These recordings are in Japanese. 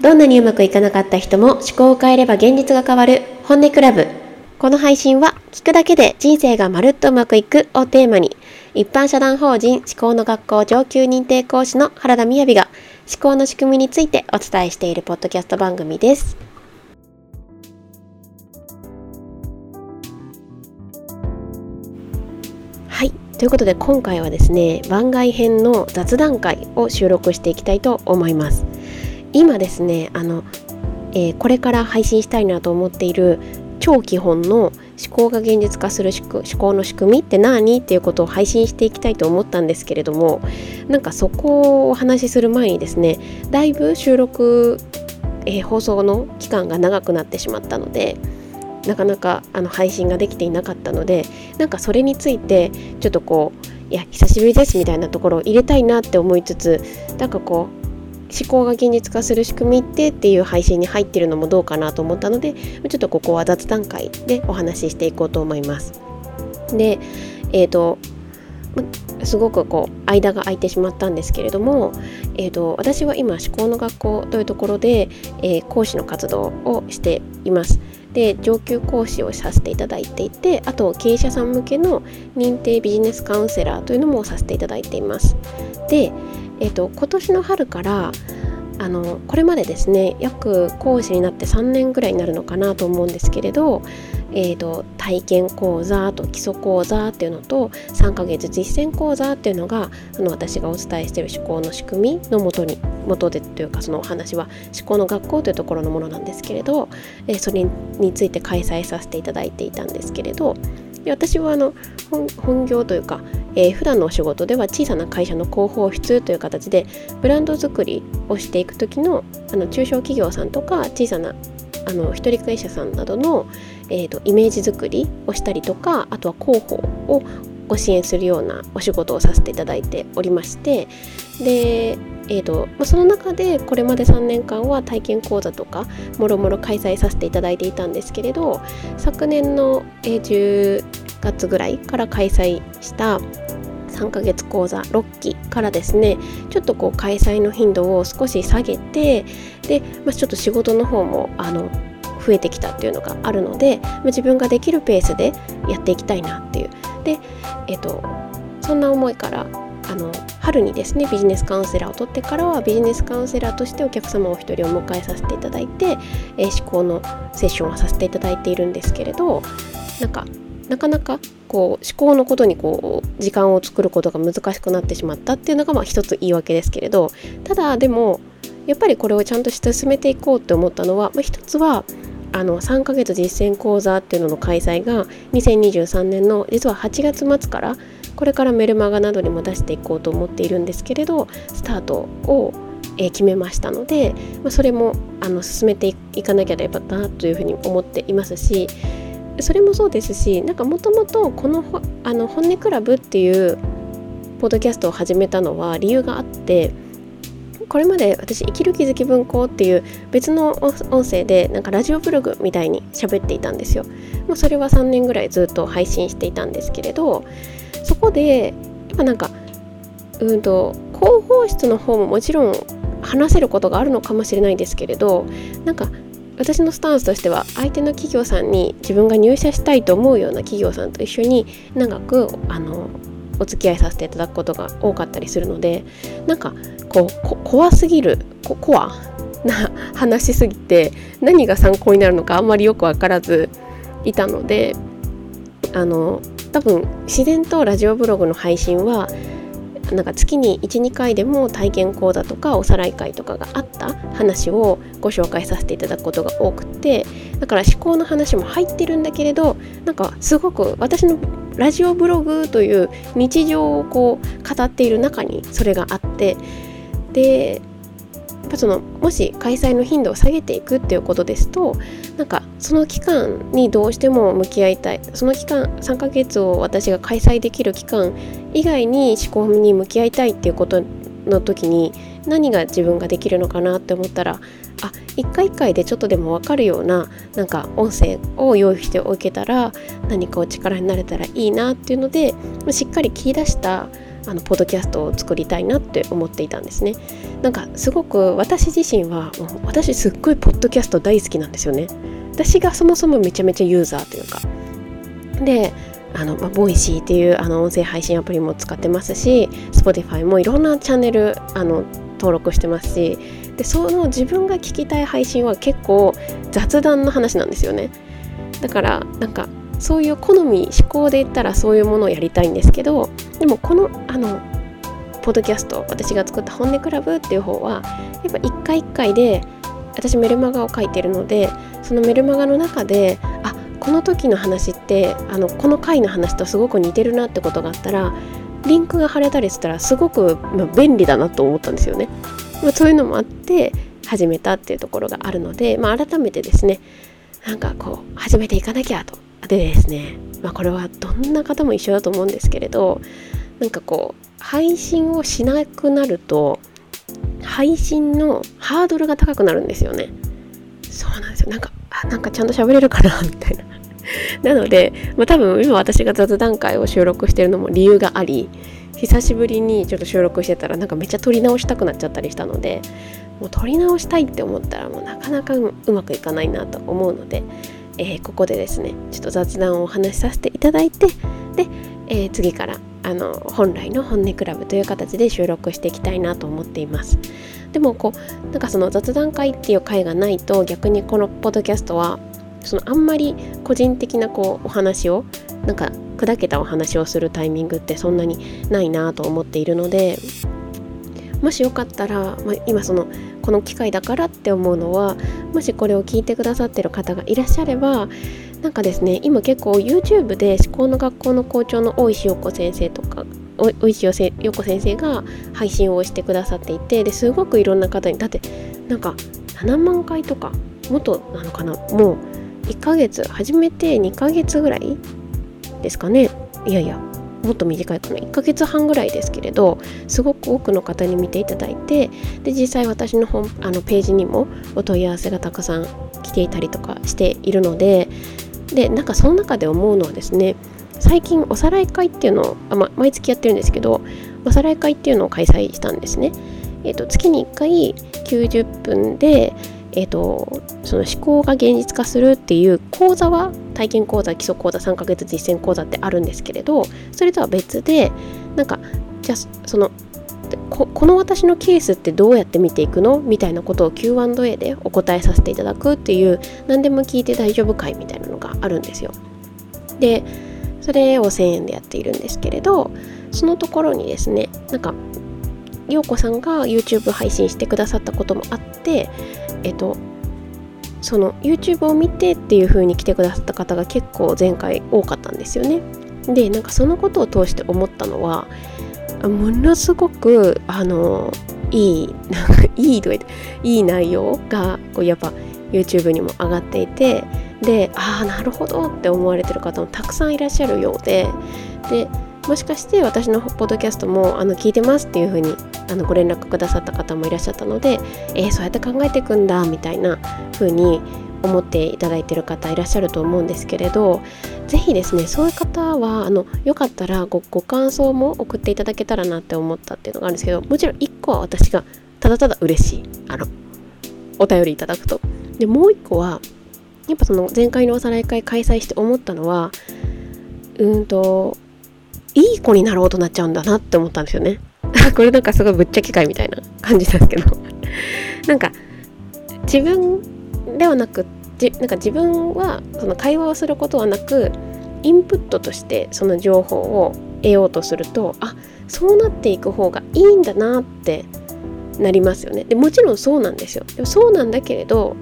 どんなにうまくいかなかった人も思考を変えれば現実が変わる本音クラブ。この配信は聞くだけで人生がまるっとうまくいくをテーマに一般社団法人思考の学校上級認定講師の原田みやびが思考の仕組みについてお伝えしているポッドキャスト番組です。はい。ということで今回はですね番外編の雑談会を収録していきたいと思います。今ですねあの、えー、これから配信したいなと思っている超基本の思考が現実化する思考の仕組みって何っていうことを配信していきたいと思ったんですけれどもなんかそこをお話しする前にですねだいぶ収録、えー、放送の期間が長くなってしまったのでなかなかあの配信ができていなかったのでなんかそれについてちょっとこういや久しぶりですみたいなところを入れたいなって思いつつなんかこう思考が現実化する仕組みってっていう配信に入ってるのもどうかなと思ったのでちょっとここは雑談会でお話ししていこうと思います。でえっ、ー、とすごくこう間が空いてしまったんですけれども、えーと、私は今思考の学校というところで、えー、講師の活動をしています。で上級講師をさせていただいていてあと経営者さん向けの認定ビジネスカウンセラーというのもさせていただいています。で、えーと、今年の春からあのこれまでですね約講師になって3年ぐらいになるのかなと思うんですけれど、えーと、体験講座と基礎講座っていうのと3ヶ月実践講座っていうのがあの私がお伝えしている思考の仕組みのもとに元でというかそのお話は思考の学校というところのものなんですけれど、えー、それについて開催させていただいていたんですけれどで私はあの本業というか、えー、普段のお仕事では小さな会社の広報室という形でブランド作りをしていく時のあの中小企業さんとか小さなあの一人会社さんなどの、えーと、イメージ作りをしたりとかあとは広報をご支援するようなお仕事をさせていただいておりましてでえーとまあ、その中でこれまで3年間は体験講座とかもろもろ開催させていただいていたんですけれど昨年の、え、10月ぐらいから開催した3ヶ月講座6期からですねちょっとこう開催の頻度を少し下げてで、まあ、ちょっと仕事の方もあの増えてきたっていうのがあるので、まあ、自分ができるペースでやっていきたいなっていう。で、えっと、そんな思いからあの春にですねビジネスカウンセラーを取ってからはビジネスカウンセラーとしてお客様を一人お迎えさせていただいて、えー、思考のセッションをさせていただいているんですけれどなんかなかなかこう思考のことにこう時間を作ることが難しくなってしまったっていうのがまあ一つ言い訳ですけれどただでもやっぱりこれをちゃんと進めていこうって思ったのは、まあ、一つはあの3ヶ月実践講座っていうのの開催が2023年の実は8月末からこれからメルマガなどにも出していこうと思っているんですけれどスタートを決めましたので、まあ、それもあの進めていかなきゃいけないなというふうに思っていますしそれもそうですしなんかもともとこのあの本音クラブっていうポッドキャストを始めたのは理由があってこれまで私生きる気づき文庫っていう別の音声でなんかラジオブログみたいに喋っていたんですよ。もうそれは3年ぐらいずっと配信していたんですけれどそこでやっぱなんかうんと広報室の方ももちろん話せることがあるのかもしれないですけれどなんか私のスタンスとしては相手の企業さんに自分が入社したいと思うような企業さんと一緒に長くあのお付き合いさせていただくことが多かったりするのでなんかこう怖すぎるこコア な話しすぎて何が参考になるのかあんまりよく分からずいたのであの多分自然とラジオブログの配信はなんか月に12回でも体験講座とかおさらい会とかがあった話をご紹介させていただくことが多くてだから思考の話も入ってるんだけれどなんかすごく私のラジオブログという日常をこう語っている中にそれがあってでやっぱそのもし開催の頻度を下げていくっていうことですとなんかその期間にどうしても向き合いたい。その期間3ヶ月を私が開催できる期間以外に思考に向き合いたいっていうことの時に何が自分ができるのかなって思ったらあ一回一回でちょっとでも分かるようななんか音声を用意しておけたら何かお力になれたらいいなっていうのでしっかり切り出したあのポッドキャストを作りたいなって思っていたんですね。なんかすごく私自身は私すっごいポッドキャスト大好きなんですよね。私がそもそもめちゃめちゃユーザーというか。であの、まあ、 Voicy っていうあの音声配信アプリも使ってますし Spotify もいろんなチャンネルあの登録してますし。でその自分が聞きたい配信は結構雑談の話なんですよね。だからなんかそういう好み思考で言ったらそういうものをやりたいんですけどでもこのあのポッドキャスト私が作った「本音クラブ」っていう方はやっぱ一回一回で私メルマガを書いてるのでそのメルマガの中であこの時の話ってあのこの回の話とすごく似てるなってことがあったらリンクが貼れたりしたらすごく、まあ、便利だなと思ったんですよね。まあ、そういうのもあって始めたっていうところがあるので、まあ、改めてですねなんかこう始めていかなきゃとでですね、まあ、これはどんな方も一緒だと思うんですけれどなんかこう配信をしなくなると配信のハードルが高くなるんですよね。そうなんですよ。なんかあなんかちゃんと喋れるかな みたいな。なので、まあ、多分今私が雑談会を収録してるのも理由があり久しぶりにちょっと収録してたらなんかめっちゃ撮り直したくなっちゃったりしたのでもう撮り直したいって思ったらもうなかなかうまくいかないなと思うのでえー、ここでですねちょっと雑談をお話しさせていただいてで、えー、次からあの本来の本音クラブという形で収録していきたいなと思っています。でもこうなんかその雑談会っていう会がないと逆にこのポッドキャストはそのあんまり個人的なこうお話をなんか砕けたお話をするタイミングってそんなにないなと思っているのでもしよかったら、まあ、今そのこの機会だからって思うのはもしこれを聞いてくださってる方がいらっしゃればなんかですね今結構 YouTube で思考の学校の校長の大石陽子先生とか大石陽子先生が配信をしてくださっていてですごくいろんな方にだってなんか7万回とかもとなのかな？もう1ヶ月始めて2ヶ月ぐらいですかね。いやいやもっと短いかな1ヶ月半ぐらいですけれどすごく多くの方に見ていただいてで実際私の本あのページにもお問い合わせがたくさん来ていたりとかしているのででなんかその中で思うのはですね最近おさらい会っていうのをあ、ま、毎月やってるんですけどおさらい会っていうのを開催したんですね。えーと、月に1回90分でえーと、その思考が現実化するっていう講座は体験講座基礎講座3ヶ月実践講座ってあるんですけれどそれとは別でなんかじゃあそのここの私のケースってどうやって見ていくの？みたいなことを Q&A でお答えさせていただくっていう何でも聞いて大丈夫会みたいなのがあるんですよ。でそれを1000円でやっているんですけれどそのところにですねなんか陽子さんが YouTube 配信してくださったこともあってえっとその YouTube を見てっていう風に来てくださった方が結構前回多かったんですよね。でなんかそのことを通して思ったのはものすごくあのいいなんかいいとか言っていい内容がこうやっぱ YouTube にも上がっていてでああなるほどって思われてる方もたくさんいらっしゃるようででもしかして私のポッドキャストもあの聞いてますっていう風にあのご連絡くださった方もいらっしゃったので、えー、そうやって考えていくんだみたいな風に思っていただいている方いらっしゃると思うんですけれど是非ですねそういう方はあのよかったらごご感想も送っていただけたらなって思ったっていうのがあるんですけどもちろん1個は私がただただ嬉しいあのお便りいただくと。でもう1個はやっぱその前回のおさらい会開催して思ったのはうんといい子になろうとなっちゃうんだなって思ったんですよね。これなんかすごいぶっちゃけ会みたいな感じなんですけど。なんか自分ではなくじなんか自分はその会話をすることはなくインプットとしてその情報を得ようとするとあそうなっていく方がいいんだなってなりますよね。でもちろんそうなんですよ。でもそうなんだけれど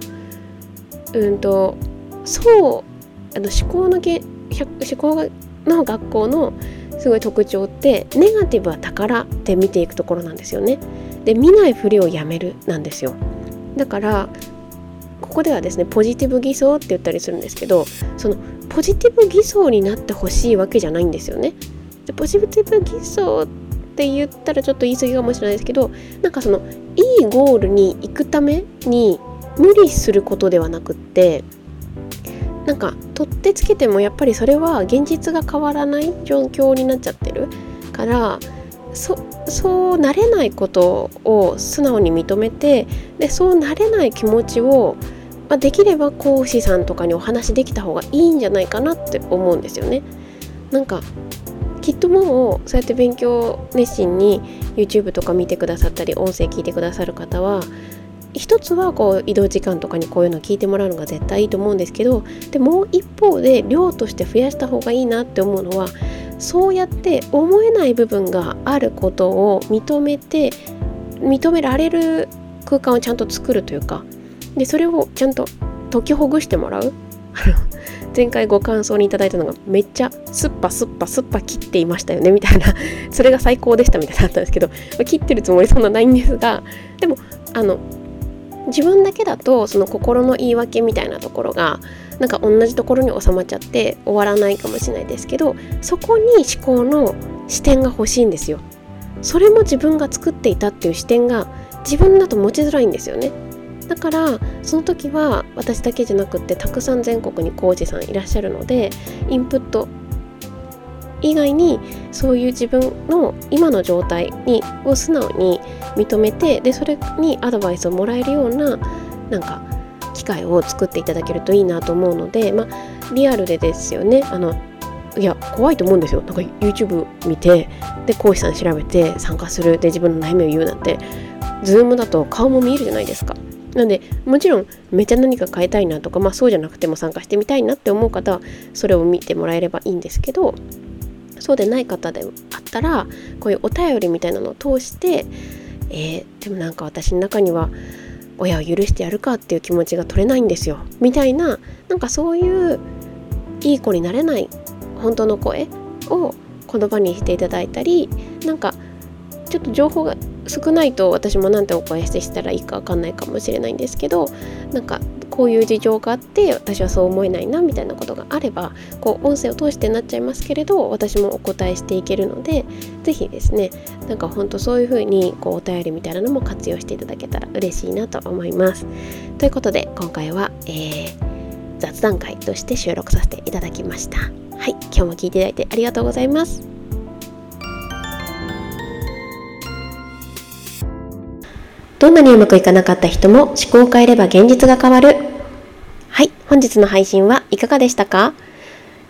うんとそうあの思考のげ思考の学校のすごい特徴ってネガティブは宝って見ていくところなんですよね。で見ないふりをやめるなんですよ。だからここではですねポジティブ偽装って言ったりするんですけどそのポジティブ偽装になってほしいわけじゃないんですよね。でポジティブ偽装って言ったらちょっと言い過ぎかもしれないですけどなんかそのいいゴールに行くために無理することではなくってなんか取ってつけてもやっぱりそれは現実が変わらない状況になっちゃってるからそそうなれないことを素直に認めてでそうなれない気持ちを、まあ、できれば講師さんとかにお話できた方がいいんじゃないかなって思うんですよね。なんかきっともうそうやって勉強熱心に YouTube とか見てくださったり音声聞いてくださる方は一つはこう移動時間とかにこういうの聞いてもらうのが絶対いいと思うんですけどでもう一方で量として増やした方がいいなって思うのはそうやって思えない部分があることを認めて認められる空間をちゃんと作るというかでそれをちゃんと解きほぐしてもらう。前回ご感想にいただいたのがめっちゃスッパスッパスッパ切っていましたよねみたいな。それが最高でしたみたいなのあったんですけど切ってるつもりそんなないんですがでもあの自分だけだとその心の言い訳みたいなところがなんか同じところに収まっちゃって終わらないかもしれないですけどそこに思考の視点が欲しいんですよ。それも自分が作っていたっていう視点が自分だと持ちづらいんですよね。だからその時は私だけじゃなくってたくさん全国にコーチさんいらっしゃるのでインプット以外にそういう自分の今の状態にを素直に認めてでそれにアドバイスをもらえるようななんか機会を作っていただけるといいなと思うのでまあリアルでですよね。あのいや怖いと思うんですよ。なんか YouTube 見てで講師さん調べて参加する。で自分の悩みを言うなんて Zoom だと顔も見えるじゃないですか。なんでもちろんめっちゃ何か変えたいなとかまあそうじゃなくても参加してみたいなって思う方はそれを見てもらえればいいんですけどそうでない方であったらこういうお便りみたいなのを通してえー、でもなんか私の中には親を許してやるかっていう気持ちが取れないんですよ。みたいななんかそういういい子になれない本当の声を言葉にしていただいたりなんかちょっと情報が少ないと私も何てお声してしたらいいか分かんないかもしれないんですけどなんかこういう事情があって私はそう思えないなみたいなことがあればこう音声を通してなっちゃいますけれど私もお答えしていけるので是非ですねなんかほんとそういう風にこうお便りみたいなのも活用していただけたら嬉しいなと思います。ということで今回は、えー、雑談会として収録させていただきました。はい、今日も聞いていただいてありがとうございます。どんなにうまくいかなかった人も思考を変えれば現実が変わる。はい、本日の配信はいかがでしたか？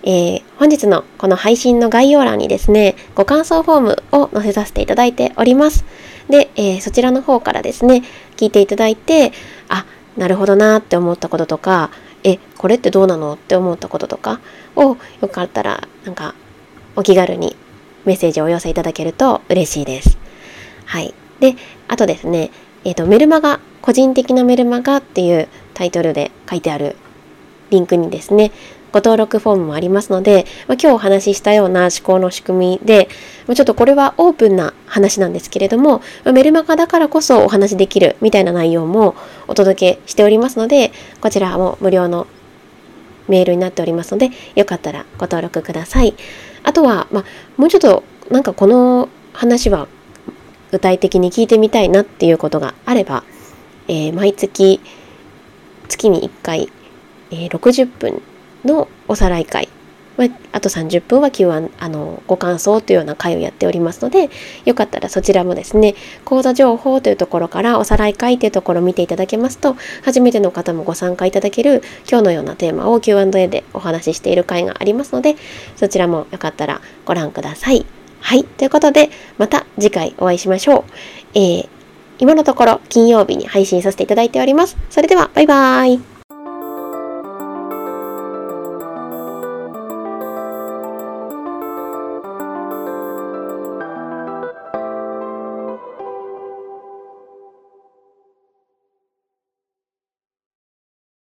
えー、本日のこの配信の概要欄にですね、ご感想フォームを載せさせていただいております。で、えー、そちらの方からですね、聞いていただいて、あ、なるほどなって思ったこととか、え、これってどうなのって思ったこととかをよかったら、なんか、お気軽にメッセージをお寄せいただけると嬉しいです。はい。で、あとですね、えーと、メルマガ個人的なメルマガっていうタイトルで書いてあるリンクにですねご登録フォームもありますので、まあ、今日お話ししたような思考の仕組みで、ま、ちょっとこれはオープンな話なんですけれども、メルマガだからこそお話しできるみたいな内容もお届けしておりますのでこちらも無料のメールになっておりますのでよかったらご登録ください。あとは、まあ、もうちょっとなんかこの話は具体的に聞いてみたいなっていうことがあれば、えー、毎月月に1回、えー、60分のおさらい会あと30分は Q&A あのご感想というような会をやっておりますのでよかったらそちらもですね講座情報というところからおさらい会というところを見ていただけますと初めての方もご参加いただける今日のようなテーマを Q&A でお話ししている会がありますのでそちらもよかったらご覧ください。はい。ということで、また次回お会いしましょう。えー、今のところ金曜日に配信させていただいております。それでは、バイバーイ。